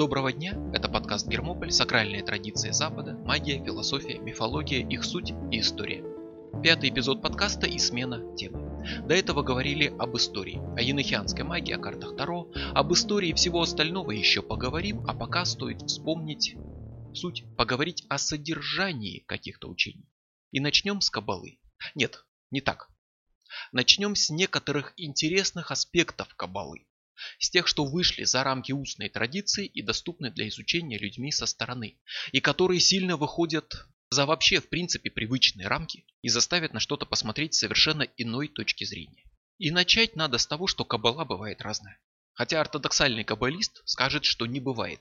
Доброго дня! Это подкаст Гермополь, сакральные традиции Запада, магия, философия, мифология, их суть и история. Пятый эпизод подкаста и смена темы. До этого говорили об истории, о енохианской магии, о картах Таро, об истории всего остального еще поговорим, а пока стоит вспомнить суть, поговорить о содержании каких-то учений. И начнем с Кабалы. Нет, не так. Начнем с некоторых интересных аспектов Кабалы с тех, что вышли за рамки устной традиции и доступны для изучения людьми со стороны, и которые сильно выходят за вообще в принципе привычные рамки и заставят на что-то посмотреть с совершенно иной точки зрения. И начать надо с того, что кабала бывает разная. Хотя ортодоксальный каббалист скажет, что не бывает.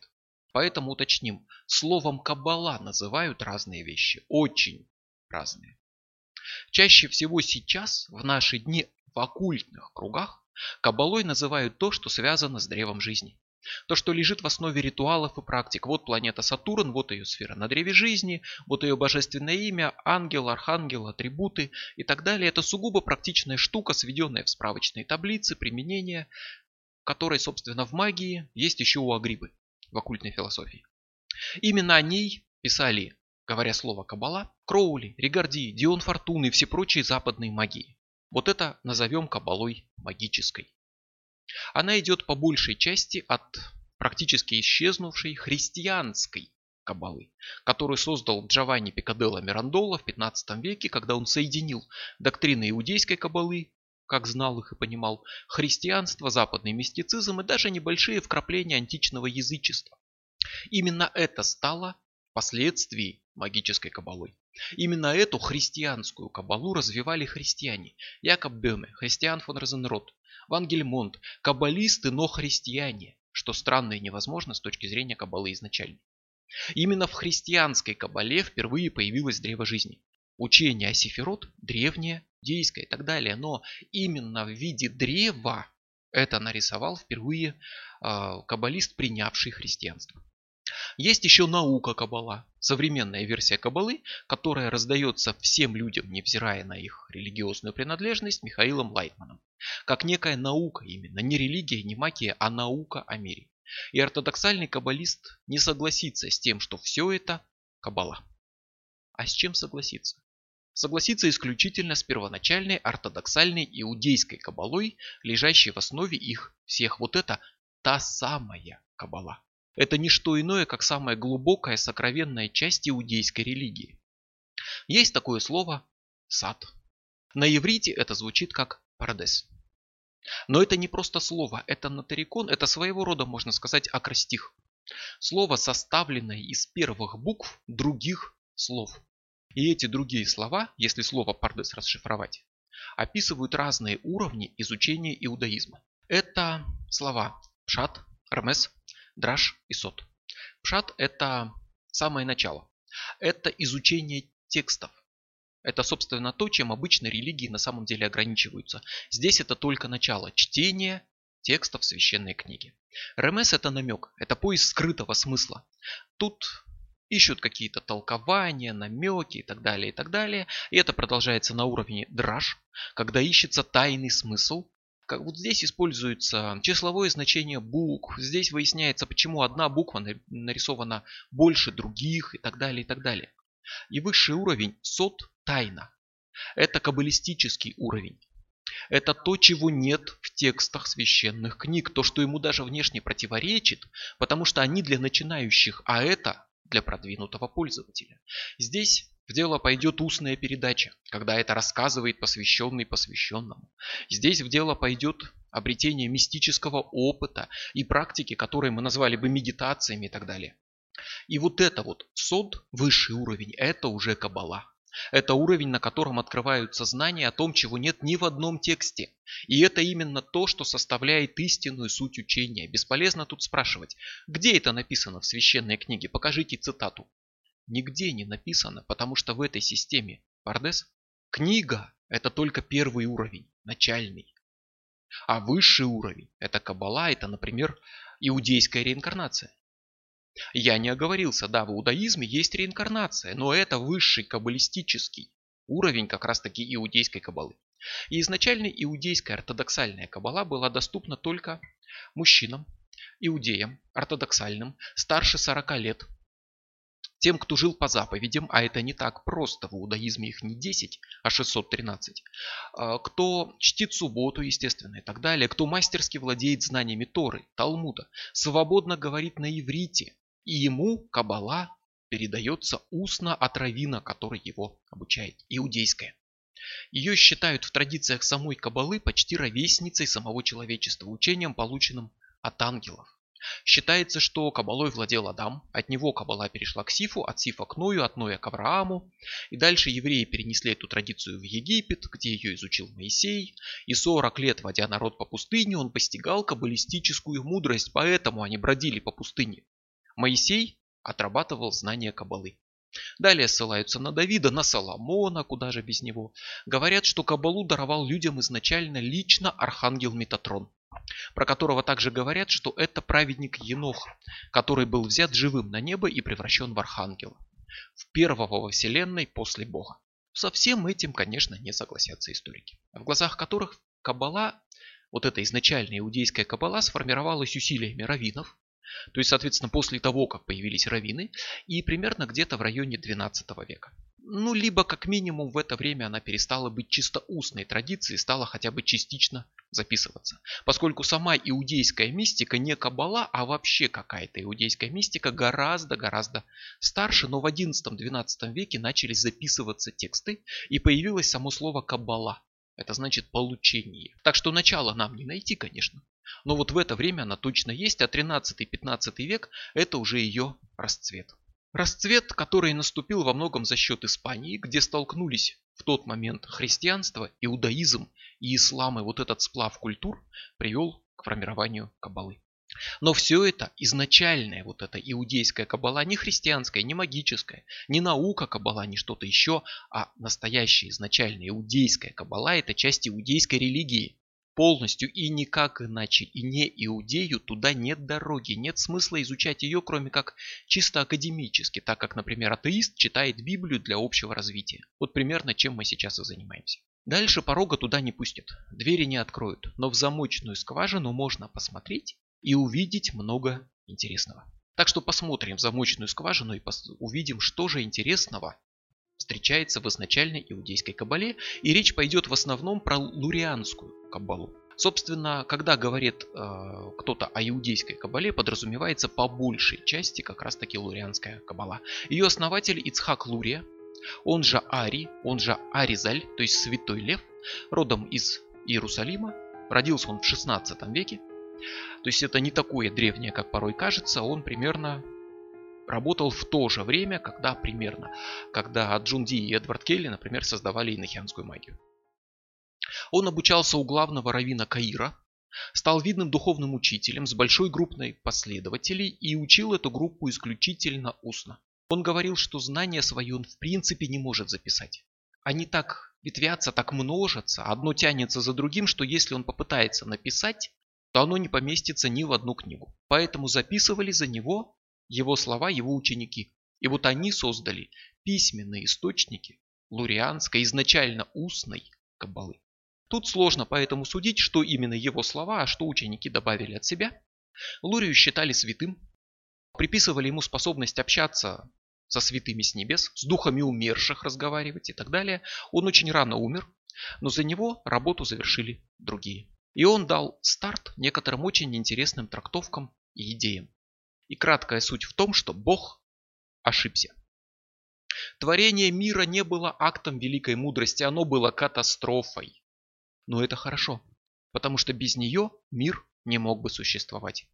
Поэтому уточним, словом кабала называют разные вещи, очень разные. Чаще всего сейчас, в наши дни, в оккультных кругах, Кабалой называют то, что связано с древом жизни. То, что лежит в основе ритуалов и практик. Вот планета Сатурн, вот ее сфера на древе жизни, вот ее божественное имя, ангел, архангел, атрибуты и так далее. Это сугубо практичная штука, сведенная в справочные таблицы, применение которой, собственно, в магии есть еще у Агрибы в оккультной философии. Именно о ней писали, говоря слово Кабала, Кроули, Ригарди, Дион Фортуны и все прочие западные магии. Вот это назовем кабалой магической. Она идет по большей части от практически исчезнувшей христианской кабалы, которую создал Джованни Пикаделло Мирандола в 15 веке, когда он соединил доктрины иудейской кабалы, как знал их и понимал, христианство, западный мистицизм и даже небольшие вкрапления античного язычества. Именно это стало впоследствии магической кабалой. Именно эту христианскую кабалу развивали христиане. Якоб Бёме, Христиан фон Розенрот, Вангельмонт, каббалисты, но христиане, что странно и невозможно с точки зрения кабалы изначально. Именно в христианской кабале впервые появилось древо жизни. Учение о Сефирот древнее, дейское и так далее, но именно в виде древа это нарисовал впервые э, каббалист, принявший христианство. Есть еще наука Каббала, современная версия Каббалы, которая раздается всем людям, невзирая на их религиозную принадлежность, Михаилом Лайтманом. Как некая наука именно, не религия, не магия, а наука о мире. И ортодоксальный каббалист не согласится с тем, что все это Каббала. А с чем согласиться? Согласиться исключительно с первоначальной ортодоксальной иудейской кабалой, лежащей в основе их всех. Вот это та самая кабала. Это не что иное, как самая глубокая сокровенная часть иудейской религии. Есть такое слово «сад». На иврите это звучит как «парадес». Но это не просто слово, это нотарикон, это своего рода, можно сказать, акростих. Слово, составленное из первых букв других слов. И эти другие слова, если слово «пардес» расшифровать, описывают разные уровни изучения иудаизма. Это слова «пшат», «рамес», драж и сот. Пшат – это самое начало. Это изучение текстов. Это, собственно, то, чем обычно религии на самом деле ограничиваются. Здесь это только начало. Чтение текстов священной книги. РМС – это намек, это поиск скрытого смысла. Тут ищут какие-то толкования, намеки и так далее, и так далее. И это продолжается на уровне драж, когда ищется тайный смысл, как вот здесь используется числовое значение букв. Здесь выясняется, почему одна буква нарисована больше других и так далее, и так далее. И высший уровень сот тайна. Это каббалистический уровень. Это то, чего нет в текстах священных книг, то, что ему даже внешне противоречит, потому что они для начинающих, а это для продвинутого пользователя. Здесь в дело пойдет устная передача, когда это рассказывает посвященный посвященному. Здесь в дело пойдет обретение мистического опыта и практики, которые мы назвали бы медитациями и так далее. И вот это вот сод, высший уровень, это уже кабала. Это уровень, на котором открываются знания о том, чего нет ни в одном тексте. И это именно то, что составляет истинную суть учения. Бесполезно тут спрашивать, где это написано в священной книге, покажите цитату нигде не написано, потому что в этой системе Пардес книга – это только первый уровень, начальный. А высший уровень – это Каббала, это, например, иудейская реинкарнация. Я не оговорился, да, в иудаизме есть реинкарнация, но это высший каббалистический уровень как раз таки иудейской каббалы. И изначально иудейская ортодоксальная каббала была доступна только мужчинам, иудеям, ортодоксальным, старше 40 лет, тем, кто жил по заповедям, а это не так просто, в иудаизме их не 10, а 613, а, кто чтит субботу, естественно, и так далее, кто мастерски владеет знаниями Торы, Талмуда, свободно говорит на иврите, и ему Кабала передается устно от равина, который его обучает, иудейская. Ее считают в традициях самой Кабалы почти ровесницей самого человечества, учением, полученным от ангелов. Считается, что Кабалой владел Адам, от него Кабала перешла к Сифу, от Сифа к Ною, от Ноя к Аврааму. И дальше евреи перенесли эту традицию в Египет, где ее изучил Моисей. И 40 лет, водя народ по пустыне, он постигал каббалистическую мудрость, поэтому они бродили по пустыне. Моисей отрабатывал знания Кабалы. Далее ссылаются на Давида, на Соломона, куда же без него. Говорят, что Кабалу даровал людям изначально лично архангел Метатрон про которого также говорят, что это праведник Енох, который был взят живым на небо и превращен в архангела, в первого во вселенной после Бога. Со всем этим, конечно, не согласятся историки, в глазах которых Каббала, вот эта изначальная иудейская Каббала, сформировалась усилиями раввинов, то есть, соответственно, после того, как появились раввины, и примерно где-то в районе 12 века. Ну, либо как минимум в это время она перестала быть чисто устной традицией, стала хотя бы частично записываться. Поскольку сама иудейская мистика не кабала, а вообще какая-то иудейская мистика гораздо-гораздо старше, но в 11-12 веке начались записываться тексты и появилось само слово кабала. Это значит получение. Так что начало нам не найти, конечно. Но вот в это время она точно есть, а 13-15 век это уже ее расцвет. Расцвет, который наступил во многом за счет Испании, где столкнулись в тот момент христианство, иудаизм и ислам, и вот этот сплав культур привел к формированию кабалы. Но все это, изначальная вот эта иудейская кабала, не христианская, не магическая, не наука кабала, не что-то еще, а настоящая изначальная иудейская кабала – это часть иудейской религии полностью и никак иначе. И не иудею туда нет дороги, нет смысла изучать ее, кроме как чисто академически, так как, например, атеист читает Библию для общего развития. Вот примерно чем мы сейчас и занимаемся. Дальше порога туда не пустят, двери не откроют, но в замочную скважину можно посмотреть и увидеть много интересного. Так что посмотрим в замочную скважину и увидим, что же интересного встречается в изначальной иудейской кабале, и речь пойдет в основном про лурианскую кабалу. Собственно, когда говорит э, кто-то о иудейской кабале, подразумевается по большей части как раз таки лурианская кабала. Ее основатель Ицхак Лурия, он же Ари, он же Аризаль, то есть Святой Лев, родом из Иерусалима, родился он в 16 веке. То есть это не такое древнее, как порой кажется, он примерно работал в то же время, когда примерно, когда Джун Ди и Эдвард Келли, например, создавали инохианскую магию. Он обучался у главного равина Каира, стал видным духовным учителем с большой группой последователей и учил эту группу исключительно устно. Он говорил, что знания свои он в принципе не может записать. Они так ветвятся, так множатся, одно тянется за другим, что если он попытается написать, то оно не поместится ни в одну книгу. Поэтому записывали за него его слова его ученики. И вот они создали письменные источники лурианской, изначально устной каббалы. Тут сложно поэтому судить, что именно его слова, а что ученики добавили от себя. Лурию считали святым, приписывали ему способность общаться со святыми с небес, с духами умерших разговаривать и так далее. Он очень рано умер, но за него работу завершили другие. И он дал старт некоторым очень интересным трактовкам и идеям. И краткая суть в том, что Бог ошибся. Творение мира не было актом великой мудрости, оно было катастрофой. Но это хорошо, потому что без нее мир не мог бы существовать.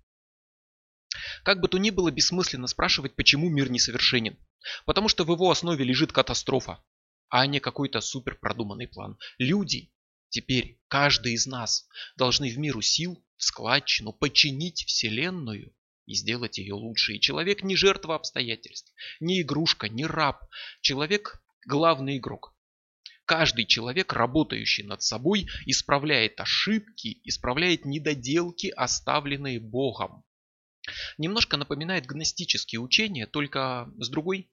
Как бы то ни было бессмысленно спрашивать, почему мир несовершенен. Потому что в его основе лежит катастрофа, а не какой-то супер продуманный план. Люди, теперь каждый из нас, должны в миру сил, в складчину, починить Вселенную и сделать ее лучше. И человек не жертва обстоятельств, не игрушка, не раб. Человек – главный игрок. Каждый человек, работающий над собой, исправляет ошибки, исправляет недоделки, оставленные Богом. Немножко напоминает гностические учения, только с другой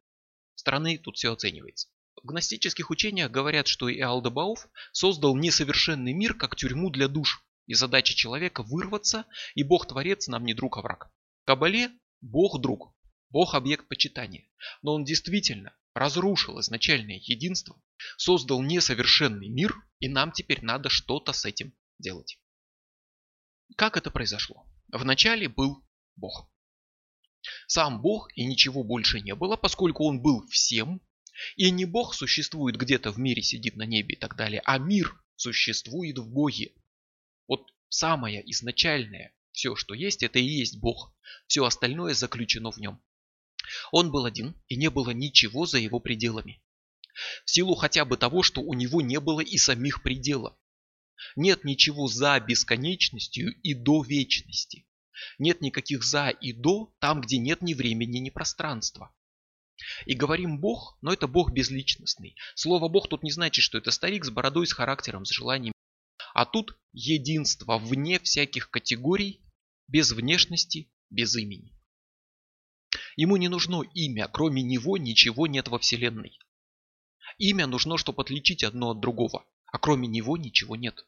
стороны тут все оценивается. В гностических учениях говорят, что Иалдабауф создал несовершенный мир как тюрьму для душ, И задача человека вырваться, и Бог-творец нам не друг, а враг. Кабале Бог-друг, Бог-объект почитания. Но он действительно разрушил изначальное единство, создал несовершенный мир, и нам теперь надо что-то с этим делать. Как это произошло? Вначале был Бог. Сам Бог и ничего больше не было, поскольку он был всем, и не Бог существует где-то в мире, сидит на небе и так далее, а мир существует в Боге. Вот самое изначальное, все, что есть, это и есть Бог. Все остальное заключено в нем. Он был один, и не было ничего за его пределами. В силу хотя бы того, что у него не было и самих пределов. Нет ничего за бесконечностью и до вечности. Нет никаких за и до там, где нет ни времени, ни пространства. И говорим Бог, но это Бог безличностный. Слово Бог тут не значит, что это старик с бородой, с характером, с желанием. А тут единство вне всяких категорий, без внешности, без имени. Ему не нужно имя, кроме него ничего нет во Вселенной. Имя нужно, чтобы отличить одно от другого, а кроме него ничего нет.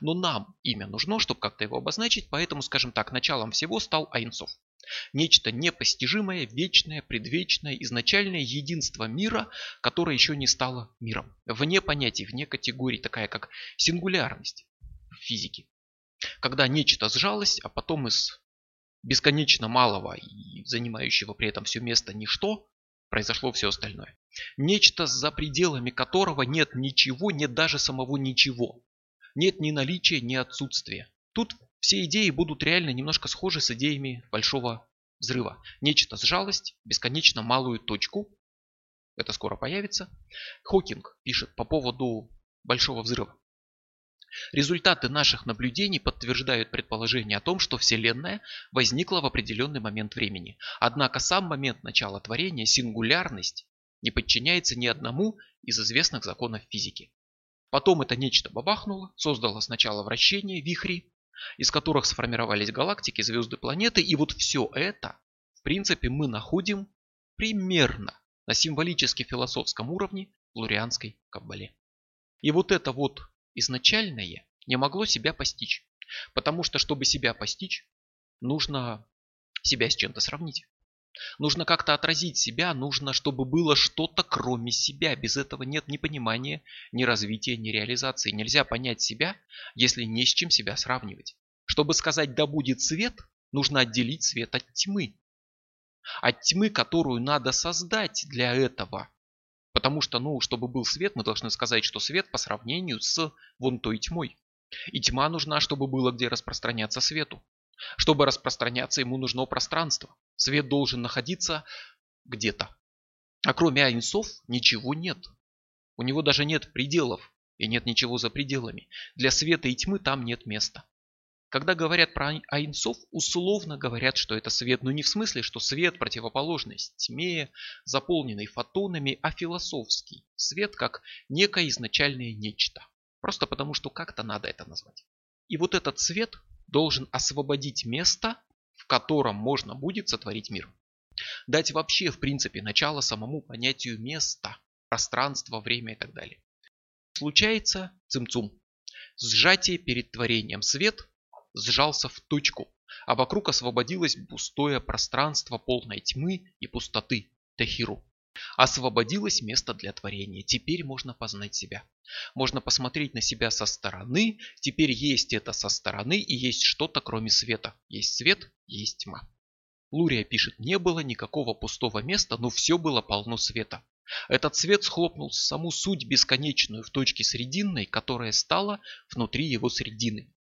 Но нам имя нужно, чтобы как-то его обозначить, поэтому, скажем так, началом всего стал Айнцов. Нечто непостижимое, вечное, предвечное, изначальное единство мира, которое еще не стало миром. Вне понятий, вне категорий, такая как сингулярность в физике. Когда нечто сжалось, а потом из бесконечно малого и занимающего при этом все место ничто, произошло все остальное. Нечто за пределами которого нет ничего, нет даже самого ничего. Нет ни наличия, ни отсутствия. Тут все идеи будут реально немножко схожи с идеями большого взрыва. Нечто сжалость, бесконечно малую точку. Это скоро появится. Хокинг пишет по поводу большого взрыва. Результаты наших наблюдений подтверждают предположение о том, что Вселенная возникла в определенный момент времени. Однако сам момент начала творения, сингулярность, не подчиняется ни одному из известных законов физики. Потом это нечто бабахнуло, создало сначала вращение, вихри, из которых сформировались галактики, звезды, планеты. И вот все это, в принципе, мы находим примерно на символически-философском уровне в лурианской каббале. И вот это вот изначальное не могло себя постичь. Потому что, чтобы себя постичь, нужно себя с чем-то сравнить. Нужно как-то отразить себя, нужно, чтобы было что-то кроме себя. Без этого нет ни понимания, ни развития, ни реализации. Нельзя понять себя, если не с чем себя сравнивать. Чтобы сказать «да будет свет», нужно отделить свет от тьмы. От тьмы, которую надо создать для этого. Потому что, ну, чтобы был свет, мы должны сказать, что свет по сравнению с вон той тьмой. И тьма нужна, чтобы было где распространяться свету. Чтобы распространяться, ему нужно пространство. Свет должен находиться где-то. А кроме Айнсов ничего нет. У него даже нет пределов и нет ничего за пределами. Для света и тьмы там нет места. Когда говорят про айнцов, условно говорят, что это свет, но не в смысле, что свет противоположность тьме, заполненный фотонами, а философский. Свет как некое изначальное нечто. Просто потому, что как-то надо это назвать. И вот этот свет должен освободить место, в котором можно будет сотворить мир. Дать вообще, в принципе, начало самому понятию места, пространства, время и так далее. Случается цимцум. Сжатие перед творением. Свет сжался в точку, а вокруг освободилось пустое пространство полной тьмы и пустоты Тахиру. Освободилось место для творения. Теперь можно познать себя. Можно посмотреть на себя со стороны. Теперь есть это со стороны и есть что-то кроме света. Есть свет, есть тьма. Лурия пишет, не было никакого пустого места, но все было полно света. Этот свет схлопнул саму суть бесконечную в точке срединной, которая стала внутри его средины.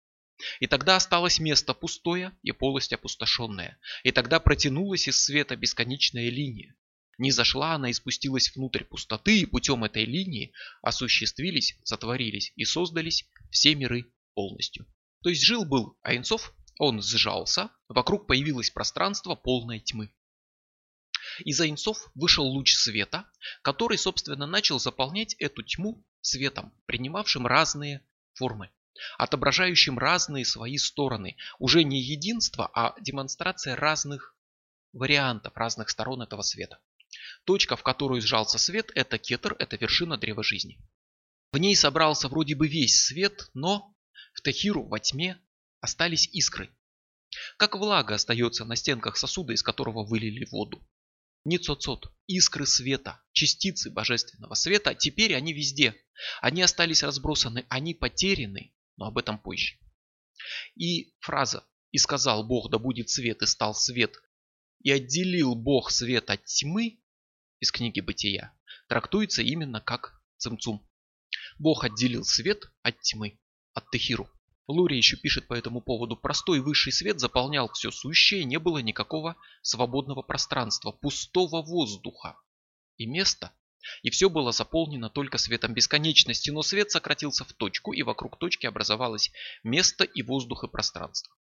И тогда осталось место пустое и полость опустошенная. И тогда протянулась из света бесконечная линия. Не зашла она и спустилась внутрь пустоты, и путем этой линии осуществились, сотворились и создались все миры полностью. То есть жил-был Айнцов, он сжался, вокруг появилось пространство полной тьмы. Из Айнцов вышел луч света, который, собственно, начал заполнять эту тьму светом, принимавшим разные формы отображающим разные свои стороны. Уже не единство, а демонстрация разных вариантов, разных сторон этого света. Точка, в которую сжался свет, это кетер, это вершина древа жизни. В ней собрался вроде бы весь свет, но В Тахиру во тьме остались искры. Как влага остается на стенках сосуда, из которого вылили воду. Ницоцот, искры света, частицы божественного света, теперь они везде. Они остались разбросаны, они потеряны, но об этом позже. И фраза «И сказал Бог, да будет свет, и стал свет», и отделил Бог свет от тьмы из книги Бытия, трактуется именно как цимцум. Бог отделил свет от тьмы, от Техиру. Лури еще пишет по этому поводу. Простой высший свет заполнял все сущее, не было никакого свободного пространства, пустого воздуха и места. И все было заполнено только светом бесконечности, но свет сократился в точку, и вокруг точки образовалось место и воздух и пространство.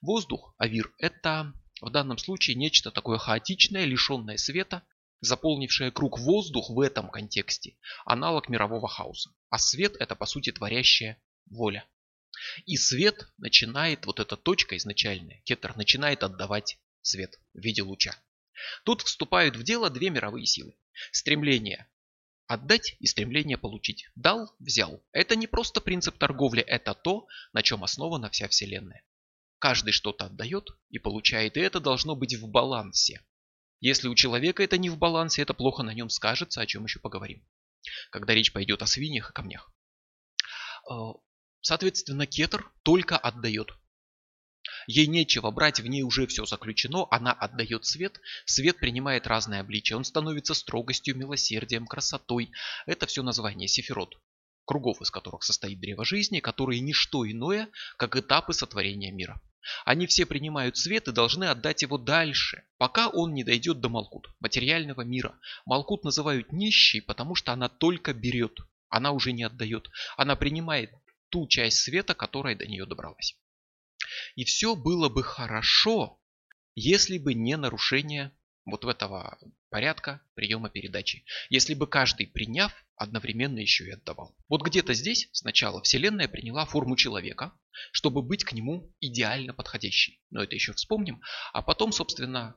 Воздух, авир, это в данном случае нечто такое хаотичное, лишенное света, заполнившее круг воздух в этом контексте, аналог мирового хаоса. А свет это по сути творящая воля. И свет начинает, вот эта точка изначальная, кетер, начинает отдавать свет в виде луча. Тут вступают в дело две мировые силы. Стремление отдать и стремление получить. Дал, взял. Это не просто принцип торговли, это то, на чем основана вся Вселенная. Каждый что-то отдает и получает, и это должно быть в балансе. Если у человека это не в балансе, это плохо на нем скажется, о чем еще поговорим. Когда речь пойдет о свиньях и камнях. Э, Соответственно, кетер только отдает. Ей нечего брать, в ней уже все заключено, она отдает свет, свет принимает разные обличия, он становится строгостью, милосердием, красотой. Это все название сефирот, кругов из которых состоит древо жизни, которые не что иное, как этапы сотворения мира. Они все принимают свет и должны отдать его дальше, пока он не дойдет до Малкут, материального мира. Малкут называют нищей, потому что она только берет, она уже не отдает. Она принимает ту часть света, которая до нее добралась. И все было бы хорошо, если бы не нарушение вот этого порядка приема передачи. Если бы каждый, приняв, одновременно еще и отдавал. Вот где-то здесь сначала Вселенная приняла форму человека, чтобы быть к нему идеально подходящей. Но это еще вспомним. А потом, собственно,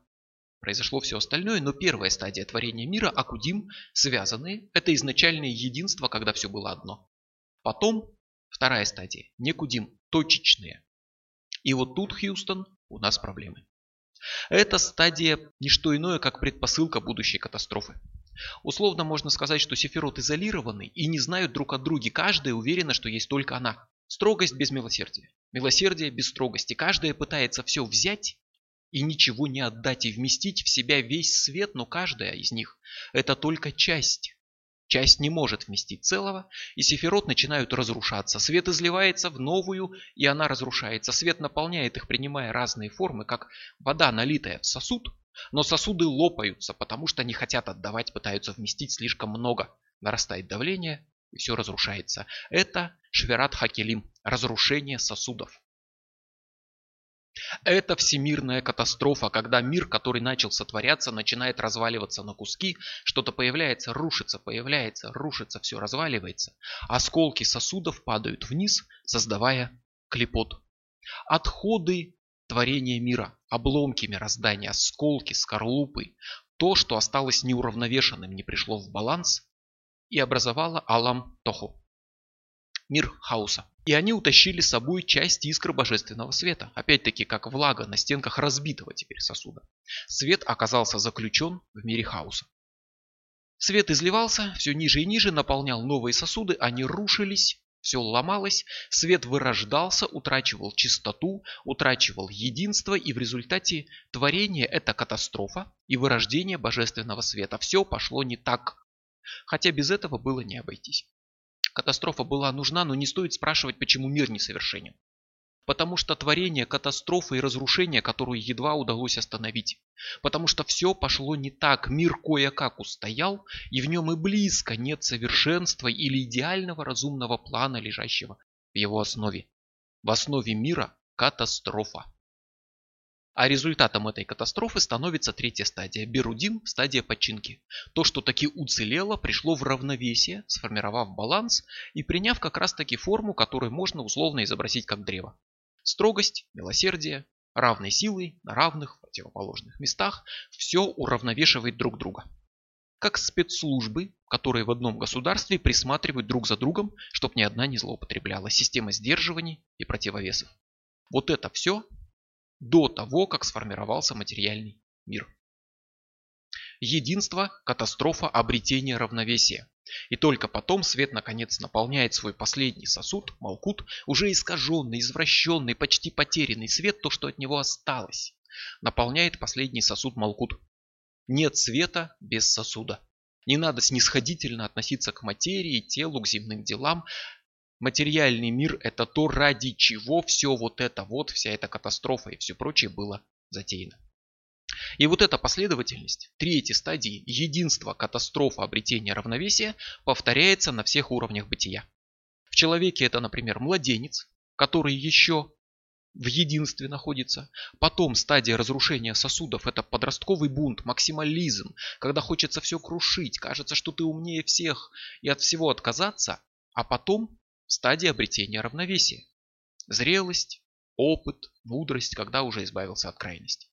произошло все остальное. Но первая стадия творения мира, Акудим, связанные, это изначальное единство, когда все было одно. Потом Вторая стадия. Некудим. Точечные. И вот тут, Хьюстон, у нас проблемы. Эта стадия не что иное, как предпосылка будущей катастрофы. Условно можно сказать, что сефирот изолированы и не знают друг от друга. Каждая уверена, что есть только она. Строгость без милосердия. Милосердие без строгости. Каждая пытается все взять и ничего не отдать и вместить в себя весь свет, но каждая из них это только часть Часть не может вместить целого, и сефирот начинают разрушаться. Свет изливается в новую, и она разрушается. Свет наполняет их, принимая разные формы, как вода, налитая в сосуд, но сосуды лопаются, потому что не хотят отдавать, пытаются вместить слишком много. Нарастает давление, и все разрушается. Это Шверат Хакелим, разрушение сосудов. Это всемирная катастрофа, когда мир, который начал сотворяться, начинает разваливаться на куски, что-то появляется, рушится, появляется, рушится, все разваливается. Осколки сосудов падают вниз, создавая клепот. Отходы творения мира, обломки мироздания, осколки, скорлупы, то, что осталось неуравновешенным, не пришло в баланс и образовало Алам Тоху мир хаоса. И они утащили с собой часть искры божественного света, опять-таки как влага на стенках разбитого теперь сосуда. Свет оказался заключен в мире хаоса. Свет изливался все ниже и ниже, наполнял новые сосуды, они рушились, все ломалось, свет вырождался, утрачивал чистоту, утрачивал единство, и в результате творение – это катастрофа и вырождение божественного света. Все пошло не так, хотя без этого было не обойтись. Катастрофа была нужна, но не стоит спрашивать, почему мир несовершенен. Потому что творение, катастрофа и разрушение, которую едва удалось остановить. Потому что все пошло не так, мир кое-как устоял, и в нем и близко нет совершенства или идеального разумного плана, лежащего в его основе. В основе мира катастрофа. А результатом этой катастрофы становится третья стадия – Берудим, стадия починки. То, что таки уцелело, пришло в равновесие, сформировав баланс и приняв как раз таки форму, которую можно условно изобразить как древо. Строгость, милосердие, равной силой, на равных, противоположных местах – все уравновешивает друг друга. как спецслужбы, которые в одном государстве присматривают друг за другом, чтобы ни одна не злоупотребляла. Система сдерживаний и противовесов. Вот это все до того, как сформировался материальный мир. Единство, катастрофа, обретение равновесия. И только потом свет наконец наполняет свой последний сосуд, Малкут, уже искаженный, извращенный, почти потерянный свет, то, что от него осталось. Наполняет последний сосуд Малкут. Нет света без сосуда. Не надо снисходительно относиться к материи, телу, к земным делам. Материальный мир – это то, ради чего все вот это вот, вся эта катастрофа и все прочее было затеяно. И вот эта последовательность, третьей стадии, единства, катастрофа, обретения равновесия, повторяется на всех уровнях бытия. В человеке это, например, младенец, который еще в единстве находится. Потом стадия разрушения сосудов – это подростковый бунт, максимализм, когда хочется все крушить, кажется, что ты умнее всех и от всего отказаться. А потом стадия обретения равновесия. Зрелость, опыт, мудрость, когда уже избавился от крайности.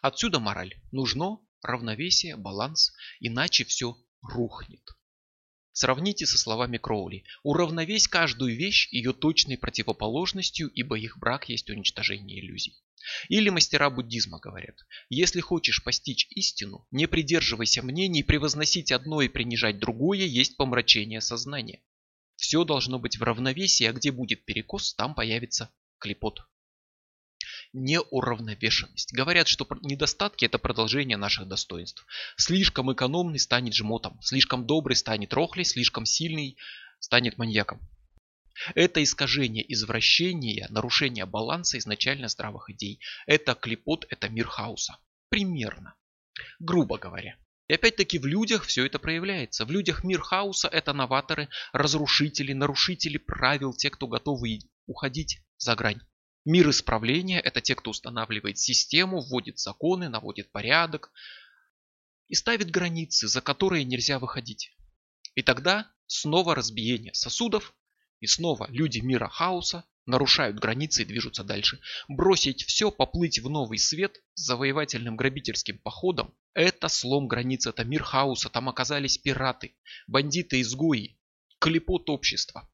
Отсюда мораль. Нужно равновесие, баланс, иначе все рухнет. Сравните со словами Кроули. Уравновесь каждую вещь ее точной противоположностью, ибо их брак есть уничтожение иллюзий. Или мастера буддизма говорят, если хочешь постичь истину, не придерживайся мнений, превозносить одно и принижать другое есть помрачение сознания. Все должно быть в равновесии, а где будет перекос, там появится клепот неуравновешенность. Говорят, что недостатки это продолжение наших достоинств. Слишком экономный станет жмотом, слишком добрый станет рохлей, слишком сильный станет маньяком. Это искажение, извращение, нарушение баланса изначально здравых идей. Это клепот, это мир хаоса. Примерно. Грубо говоря. И опять-таки в людях все это проявляется. В людях мир хаоса – это новаторы, разрушители, нарушители правил, те, кто готовы уходить за грань. Мир исправления – это те, кто устанавливает систему, вводит законы, наводит порядок и ставит границы, за которые нельзя выходить. И тогда снова разбиение сосудов, и снова люди мира хаоса нарушают границы и движутся дальше. Бросить все, поплыть в новый свет с завоевательным грабительским походом – это слом границ, это мир хаоса. Там оказались пираты, бандиты-изгои, клепот общества.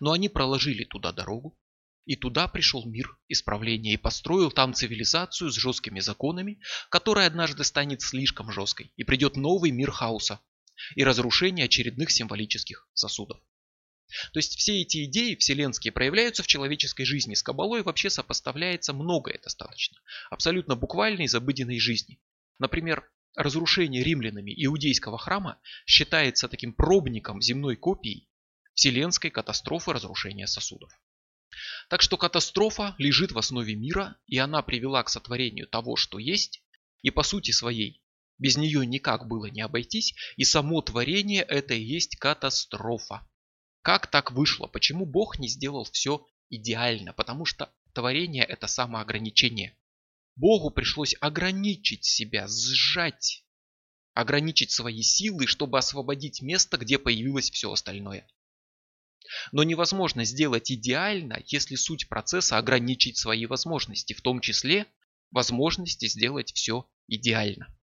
Но они проложили туда дорогу, и туда пришел мир исправления и построил там цивилизацию с жесткими законами, которая однажды станет слишком жесткой, и придет новый мир хаоса и разрушение очередных символических сосудов. То есть все эти идеи вселенские проявляются в человеческой жизни. С Кабалой вообще сопоставляется многое достаточно. Абсолютно буквальной из обыденной жизни. Например, разрушение римлянами иудейского храма считается таким пробником земной копии вселенской катастрофы разрушения сосудов. Так что катастрофа лежит в основе мира, и она привела к сотворению того, что есть, и по сути своей без нее никак было не обойтись, и само творение это и есть катастрофа. Как так вышло? Почему Бог не сделал все идеально? Потому что творение это самоограничение. Богу пришлось ограничить себя, сжать, ограничить свои силы, чтобы освободить место, где появилось все остальное. Но невозможно сделать идеально, если суть процесса ограничить свои возможности, в том числе возможности сделать все идеально.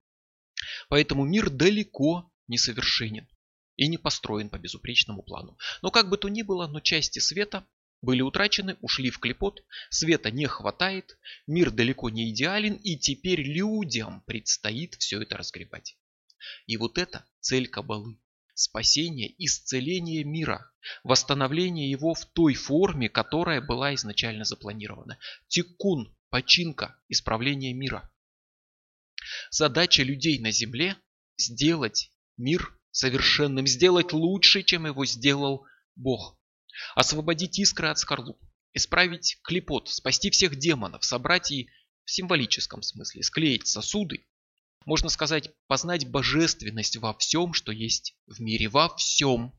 Поэтому мир далеко не совершенен и не построен по безупречному плану. Но как бы то ни было, но части света были утрачены, ушли в клепот, света не хватает, мир далеко не идеален, и теперь людям предстоит все это разгребать. И вот это цель Кабалы спасение, исцеление мира, восстановление его в той форме, которая была изначально запланирована. Тикун, починка, исправление мира. Задача людей на земле – сделать мир совершенным, сделать лучше, чем его сделал Бог. Освободить искры от скорлуп, исправить клепот, спасти всех демонов, собрать и в символическом смысле склеить сосуды можно сказать, познать божественность во всем, что есть в мире, во всем.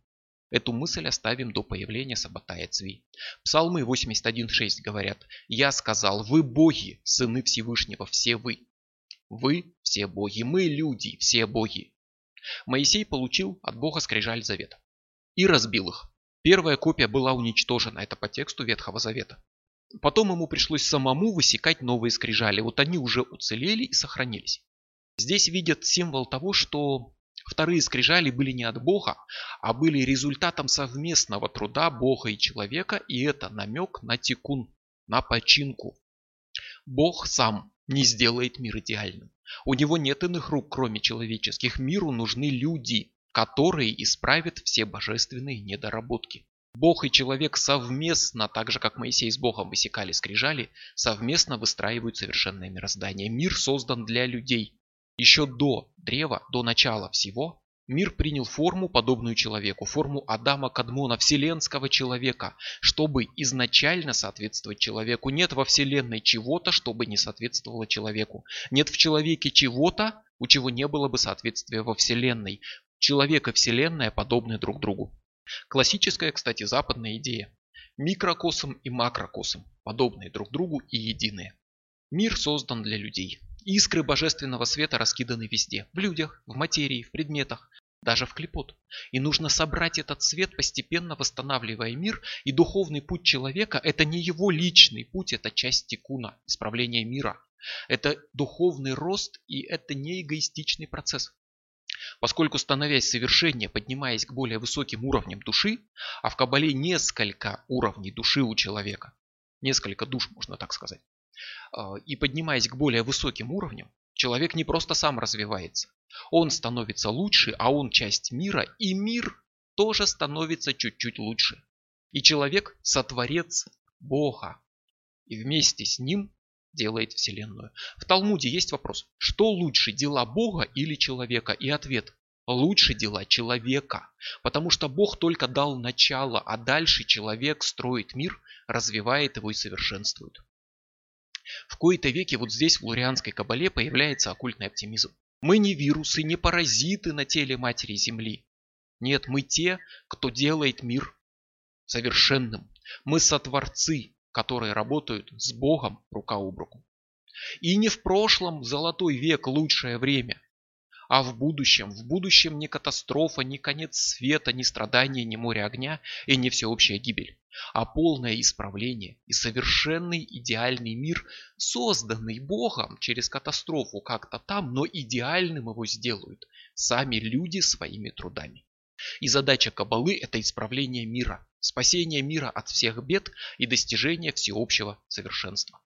Эту мысль оставим до появления Сабатая Цви. Псалмы 81.6 говорят, «Я сказал, вы боги, сыны Всевышнего, все вы». Вы все боги, мы люди, все боги. Моисей получил от Бога скрижаль завета и разбил их. Первая копия была уничтожена, это по тексту Ветхого Завета. Потом ему пришлось самому высекать новые скрижали, вот они уже уцелели и сохранились. Здесь видят символ того, что вторые скрижали были не от Бога, а были результатом совместного труда Бога и человека, и это намек на тикун, на починку. Бог сам не сделает мир идеальным. У него нет иных рук, кроме человеческих. Миру нужны люди, которые исправят все божественные недоработки. Бог и человек совместно, так же как Моисей с Богом высекали скрижали, совместно выстраивают совершенное мироздание. Мир создан для людей. Еще до древа, до начала всего, мир принял форму, подобную человеку, форму Адама Кадмона, вселенского человека, чтобы изначально соответствовать человеку. Нет во вселенной чего-то, чтобы не соответствовало человеку. Нет в человеке чего-то, у чего не было бы соответствия во вселенной. Человек и вселенная подобны друг другу. Классическая, кстати, западная идея. Микрокосм и макрокосм, подобные друг другу и единые. Мир создан для людей. Искры божественного света раскиданы везде. В людях, в материи, в предметах, даже в клепот. И нужно собрать этот свет, постепенно восстанавливая мир. И духовный путь человека – это не его личный путь, это часть тикуна, исправления мира. Это духовный рост и это не эгоистичный процесс. Поскольку становясь совершеннее, поднимаясь к более высоким уровням души, а в Кабале несколько уровней души у человека, несколько душ, можно так сказать, а, и поднимаясь к более высоким уровням, человек не просто сам развивается. Он становится лучше, а он часть мира, и мир тоже становится чуть-чуть лучше. И человек сотворец Бога. И вместе с ним делает Вселенную. В Талмуде есть вопрос, что лучше, дела Бога или человека? И ответ, лучше дела человека. Потому что Бог только дал начало, а дальше человек строит мир, развивает его и совершенствует. В кои-то веке вот здесь в лурианской кабале появляется оккультный оптимизм. Мы не вирусы, не паразиты на теле матери Земли. Нет, мы те, кто делает мир совершенным. Мы сотворцы, которые работают с Богом рука об руку. И не в прошлом золотой век лучшее время, а в будущем. В будущем не катастрофа, не конец света, не страдания, не море огня и не всеобщая гибель, а полное исправление и совершенный идеальный мир, созданный Богом через катастрофу как-то там, но идеальным его сделают сами люди своими трудами. И задача Кабалы – это исправление мира, спасение мира от всех бед и достижение всеобщего совершенства.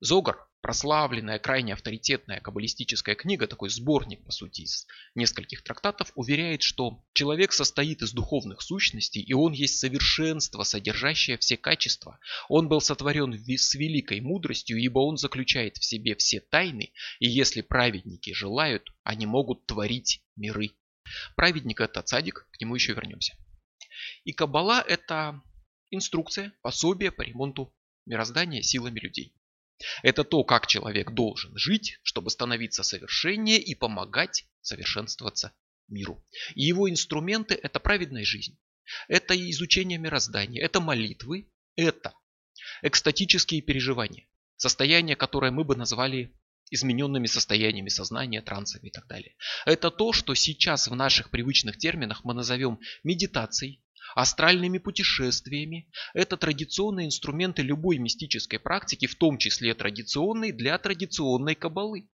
Зогар прославленная, крайне авторитетная каббалистическая книга, такой сборник, по сути, из нескольких трактатов, уверяет, что человек состоит из духовных сущностей, и он есть совершенство, содержащее все качества. Он был сотворен с великой мудростью, ибо он заключает в себе все тайны, и если праведники желают, они могут творить миры. Праведник это цадик, к нему еще вернемся. И каббала это инструкция, пособие по ремонту мироздания силами людей. Это то, как человек должен жить, чтобы становиться совершеннее и помогать совершенствоваться миру. И его инструменты – это праведная жизнь, это изучение мироздания, это молитвы, это экстатические переживания, состояния, которое мы бы назвали измененными состояниями сознания, трансами и так далее. Это то, что сейчас в наших привычных терминах мы назовем медитацией, астральными путешествиями. Это традиционные инструменты любой мистической практики, в том числе традиционной для традиционной кабалы.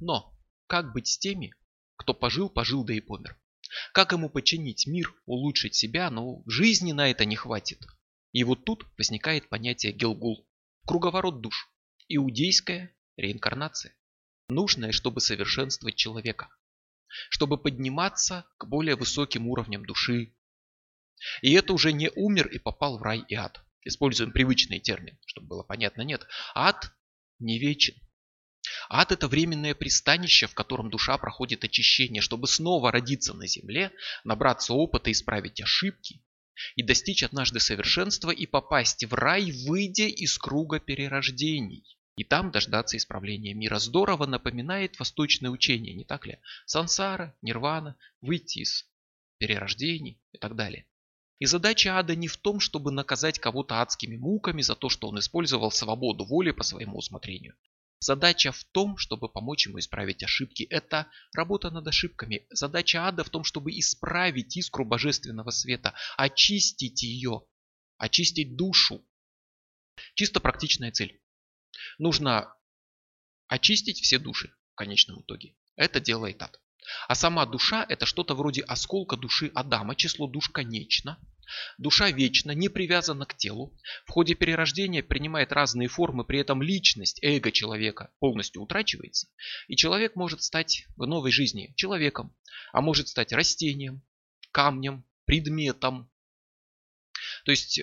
Но как быть с теми, кто пожил, пожил да и помер? Как ему починить мир, улучшить себя, но ну, жизни на это не хватит. И вот тут возникает понятие Гелгул. Круговорот душ. Иудейская реинкарнация. Нужная, чтобы совершенствовать человека. Чтобы подниматься к более высоким уровням души, и это уже не умер и попал в рай и ад. Используем привычный термин, чтобы было понятно. Нет, ад не вечен. Ад – это временное пристанище, в котором душа проходит очищение, чтобы снова родиться на земле, набраться опыта, исправить ошибки и достичь однажды совершенства и попасть в рай, выйдя из круга перерождений. И там дождаться исправления мира. Здорово напоминает восточное учение, не так ли? Сансара, нирвана, выйти из перерождений и так далее. И задача ада не в том, чтобы наказать кого-то адскими муками за то, что он использовал свободу воли по своему усмотрению. Задача в том, чтобы помочь ему исправить ошибки. Это работа над ошибками. Задача ада в том, чтобы исправить искру божественного света, очистить ее, очистить душу. Чисто практичная цель. Нужно очистить все души, конечном итоге. Это делает ад. А сама душа это что-то вроде осколка души Адама, число душ конечно. Душа вечна, не привязана к телу. В ходе перерождения принимает разные формы, при этом личность, эго человека полностью утрачивается. И человек может стать в новой жизни человеком, а может стать растением, камнем, предметом. То есть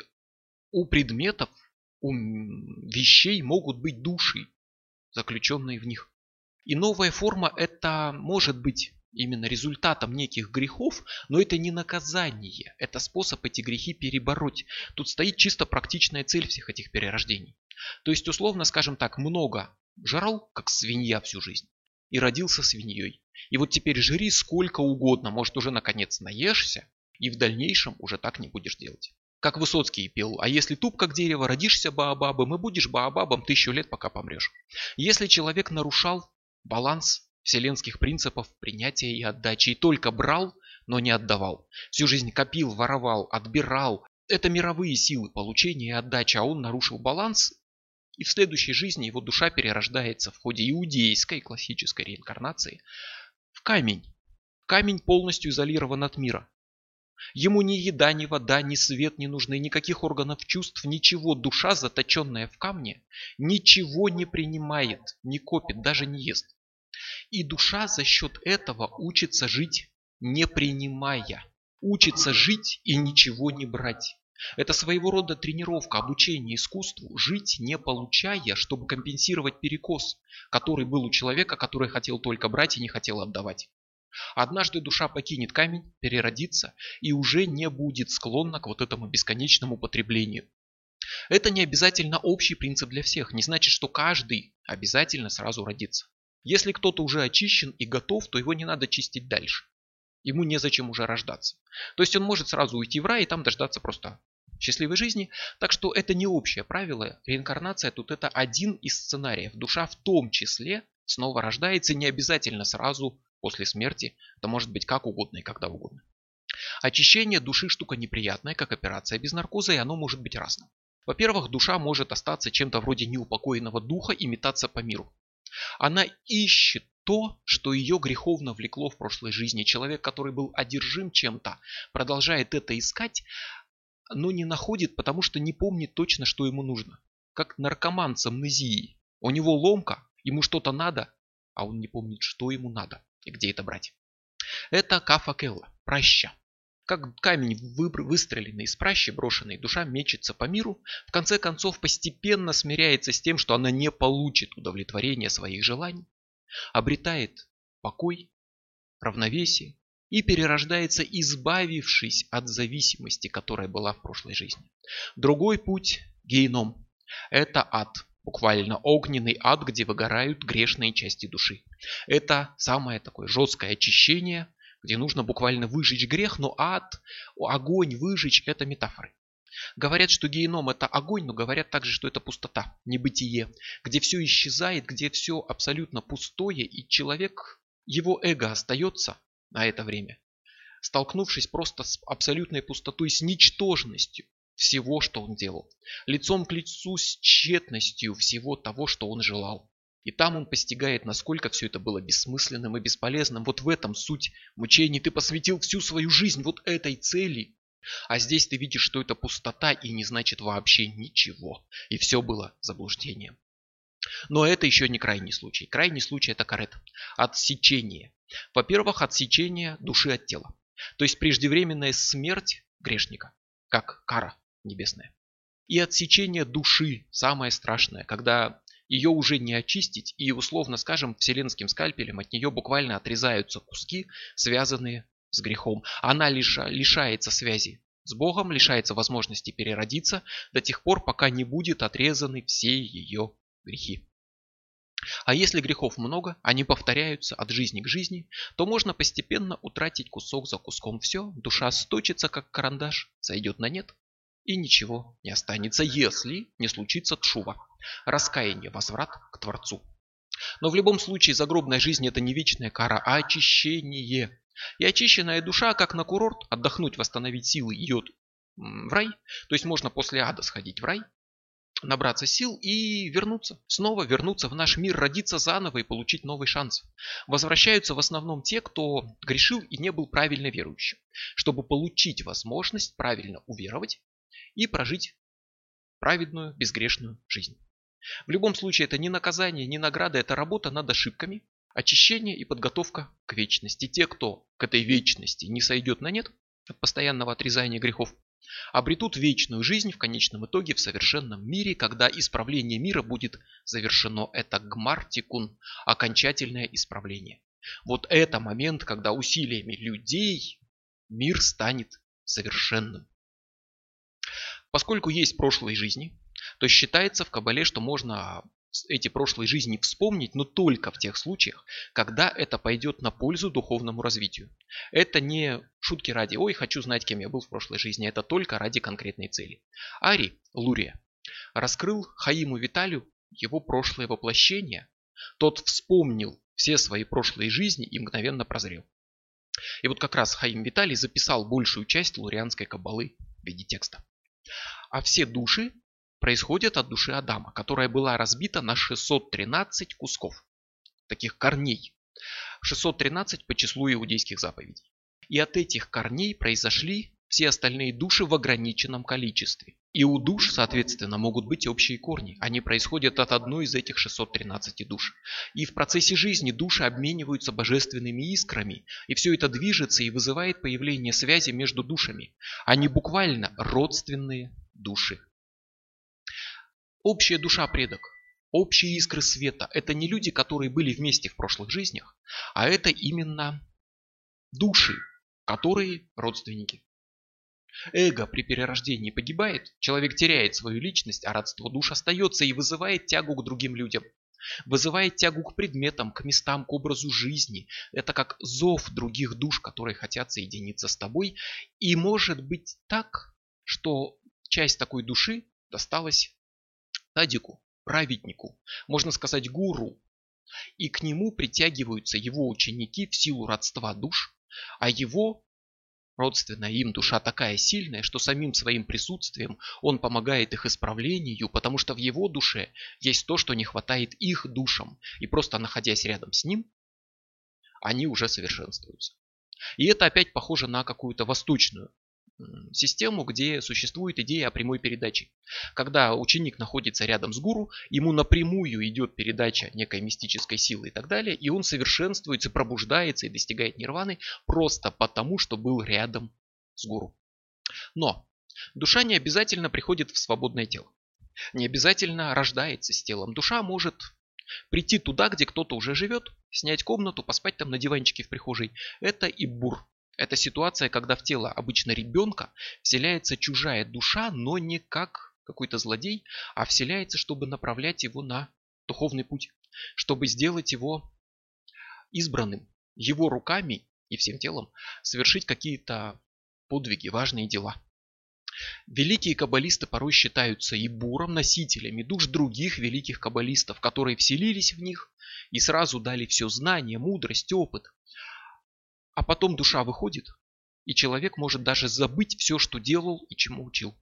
у предметов, у вещей могут быть души, заключенные в них. И новая форма это может быть именно результатом неких грехов, но это не наказание, это способ эти грехи перебороть. Тут стоит чисто практичная цель всех этих перерождений. То есть, условно, скажем так, много жрал, как свинья всю жизнь, и родился свиньей. И вот теперь жри сколько угодно, может уже наконец наешься, и в дальнейшем уже так не будешь делать. Как Высоцкий пел, а если туп как дерево, родишься баобабом и будешь баобабом тысячу лет, пока помрешь. Если человек нарушал баланс вселенских принципов принятия и отдачи. И только брал, но не отдавал. Всю жизнь копил, воровал, отбирал. Это мировые силы получения и отдачи, а он нарушил баланс. И в следующей жизни его душа перерождается в ходе иудейской классической реинкарнации в камень. Камень полностью изолирован от мира. Ему ни еда, ни вода, ни свет не нужны, никаких органов чувств, ничего. Душа, заточенная в камне, ничего не принимает, не копит, даже не ест. И душа за счет этого учится жить не принимая. Учится жить и ничего не брать. Это своего рода тренировка, обучение искусству, жить не получая, чтобы компенсировать перекос, который был у человека, который хотел только брать и не хотел отдавать. Однажды душа покинет камень, переродится и уже не будет склонна к вот этому бесконечному потреблению. Это не обязательно общий принцип для всех, не значит, что каждый обязательно сразу родится. Если кто-то уже очищен и готов, то его не надо чистить дальше. Ему незачем уже рождаться. То есть он может сразу уйти в рай и там дождаться просто счастливой жизни. Так что это не общее правило. Реинкарнация тут это один из сценариев. Душа в том числе снова рождается не обязательно сразу после смерти. Это может быть как угодно и когда угодно. Очищение души штука неприятная, как операция без наркоза, и оно может быть разным. Во-первых, душа может остаться чем-то вроде неупокоенного духа и метаться по миру. Она ищет то, что ее греховно влекло в прошлой жизни. Человек, который был одержим чем-то, продолжает это искать, но не находит, потому что не помнит точно, что ему нужно. Как наркоман с амнезией. У него ломка, ему что-то надо, а он не помнит, что ему надо и где это брать. Это кафа келла, праща. Как камень выстреленный из пращи, брошенный, душа мечется по миру, в конце концов постепенно смиряется с тем, что она не получит удовлетворения своих желаний, обретает покой, равновесие и перерождается, избавившись от зависимости, которая была в прошлой жизни. Другой путь – гейном. Это ад, буквально огненный ад, где выгорают грешные части души. Это самое такое жесткое очищение, где нужно буквально выжечь грех, но ад, огонь выжечь – это метафоры. Говорят, что геном это огонь, но говорят также, что это пустота, небытие, где все исчезает, где все абсолютно пустое, и человек, его эго остается на это время, столкнувшись просто с абсолютной пустотой, с ничтожностью всего, что он делал, лицом к лицу с тщетностью всего того, что он желал. И там он постигает, насколько все это было бессмысленным и бесполезным. Вот в этом суть мучений. Ты посвятил всю свою жизнь вот этой цели. А здесь ты видишь, что это пустота и не значит вообще ничего. И все было заблуждением. Но это еще не крайний случай. Крайний случай это карет. Отсечение. Во-первых, отсечение души от тела. То есть преждевременная смерть грешника, как кара небесная. И отсечение души, самое страшное, когда ее уже не очистить, и условно скажем, вселенским скальпелем от нее буквально отрезаются куски, связанные с грехом. Она лиша, лишается связи с Богом, лишается возможности переродиться до тех пор, пока не будет отрезаны все ее грехи. А если грехов много, они повторяются от жизни к жизни, то можно постепенно утратить кусок за куском все, душа сточится как карандаш, зайдет на нет, и ничего не останется, если не случится тшува, раскаяние, возврат к Творцу. Но в любом случае загробная жизнь это не вечная кара, а очищение. И очищенная душа, как на курорт, отдохнуть, восстановить силы, идет в рай. То есть можно после ада сходить в рай. набраться сил и вернуться. Снова вернуться в наш мир, родиться заново и получить новый шанс. Возвращаются в основном те, кто грешил и не был правильно верующим, чтобы получить возможность правильно уверовать и прожить праведную, безгрешную жизнь. В любом случае это не наказание, не награда, это работа над ошибками, очищение и подготовка к вечности. Те, кто к этой вечности не сойдет на нет от постоянного отрезания грехов, обретут вечную жизнь в конечном итоге в совершенном мире, когда исправление мира будет завершено. Это гмартикун, окончательное исправление. Вот это момент, когда усилиями людей мир станет совершенным. Поскольку есть прошлые жизни, то считается в Кабале, что можно эти прошлые жизни вспомнить, но только в тех случаях, когда это пойдет на пользу духовному развитию. Это не шутки ради «Ой, хочу знать, кем я был в прошлой жизни», это только ради конкретной цели. Ари, Лурия, раскрыл Хаиму Виталию его прошлое воплощение. Тот вспомнил все свои прошлые жизни и мгновенно прозрел. И вот как раз Хаим Виталий записал большую часть лурианской кабалы в виде текста. А все души происходят от души Адама, которая была разбита на 613 кусков, таких корней. 613 по числу иудейских заповедей. И от этих корней произошли все остальные души в ограниченном количестве. И у душ, соответственно, могут быть общие корни. Они происходят от одной из этих 613 душ. И в процессе жизни души обмениваются божественными искрами. И все это движется и вызывает появление связи между душами. Они буквально родственные души. Общая душа предок, общие искры света – это не люди, которые были вместе в прошлых жизнях, а это именно души, которые родственники. Эго при перерождении погибает, человек теряет свою личность, а родство душ остается и вызывает тягу к другим людям. Вызывает тягу к предметам, к местам, к образу жизни. Это как зов других душ, которые хотят соединиться с тобой. И может быть так, что часть такой души досталась садику, праведнику, можно сказать гуру. И к нему притягиваются его ученики в силу родства душ, а его родственная им душа такая сильная, что самим своим присутствием он помогает их исправлению, потому что в его душе есть то, что не хватает их душам. И просто находясь рядом с ним, они уже совершенствуются. И это опять похоже на какую-то восточную систему, где существует идея о прямой передаче. Когда ученик находится рядом с гуру, ему напрямую идет передача некой мистической силы и так далее, и он совершенствуется, пробуждается и достигает нирваны просто потому, что был рядом с гуру. Но душа не обязательно приходит в свободное тело. Не обязательно рождается с телом. Душа может прийти туда, где кто-то уже живет, снять комнату, поспать там на диванчике в прихожей. Это и бур, это ситуация, когда в тело обычно ребенка вселяется чужая душа, но не как какой-то злодей, а вселяется, чтобы направлять его на духовный путь, чтобы сделать его избранным, его руками и всем телом совершить какие-то подвиги, важные дела. Великие каббалисты порой считаются и буром, носителями душ других великих каббалистов, которые вселились в них и сразу дали все знание, мудрость, опыт, а потом душа выходит, и человек может даже забыть все, что делал и чему учил.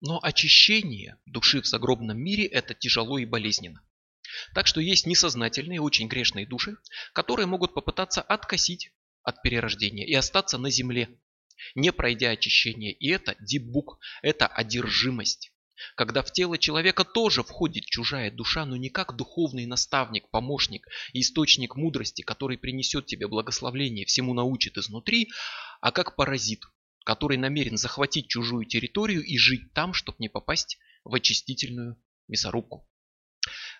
Но очищение души в загробном мире – это тяжело и болезненно. Так что есть несознательные, очень грешные души, которые могут попытаться откосить от перерождения и остаться на земле, не пройдя очищение. И это дебук, это одержимость когда в тело человека тоже входит чужая душа, но не как духовный наставник, помощник и источник мудрости, который принесет тебе благословление, всему научит изнутри, а как паразит, который намерен захватить чужую территорию и жить там, чтобы не попасть в очистительную мясорубку.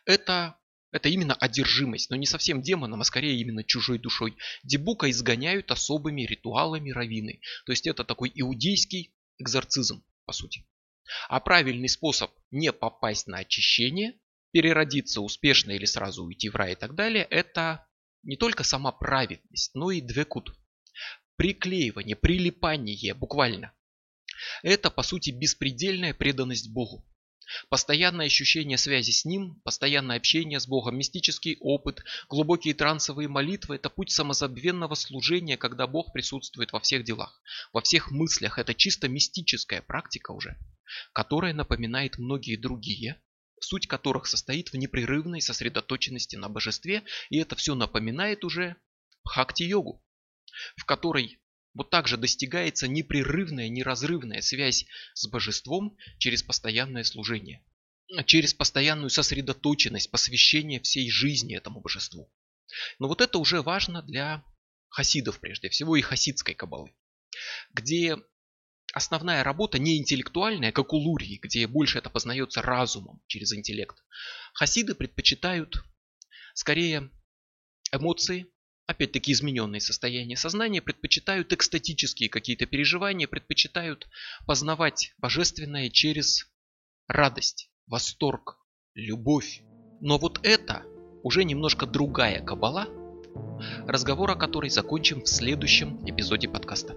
Это, это именно одержимость, но не совсем демоном, а скорее именно чужой душой. Дебука изгоняют особыми ритуалами равины. То есть это такой иудейский экзорцизм, по сути. А правильный способ не попасть на очищение, переродиться успешно или сразу уйти в рай и так далее, это не только сама праведность, но и двекут. Приклеивание, прилипание буквально. Это по сути беспредельная преданность Богу. Постоянное ощущение связи с Ним, постоянное общение с Богом, мистический опыт, глубокие трансовые молитвы – это путь самозабвенного служения, когда Бог присутствует во всех делах, во всех мыслях. Это чисто мистическая практика уже, которая напоминает многие другие, суть которых состоит в непрерывной сосредоточенности на божестве, и это все напоминает уже бхакти-йогу, в которой вот так же достигается непрерывная, неразрывная связь с божеством через постоянное служение, через постоянную сосредоточенность, посвящение всей жизни этому божеству. Но вот это уже важно для хасидов прежде всего и хасидской кабалы, где основная работа не интеллектуальная, как у Лурии, где больше это познается разумом через интеллект. Хасиды предпочитают скорее эмоции, опять-таки измененные состояния сознания, предпочитают экстатические какие-то переживания, предпочитают познавать божественное через радость, восторг, любовь. Но вот это уже немножко другая кабала, разговор о которой закончим в следующем эпизоде подкаста.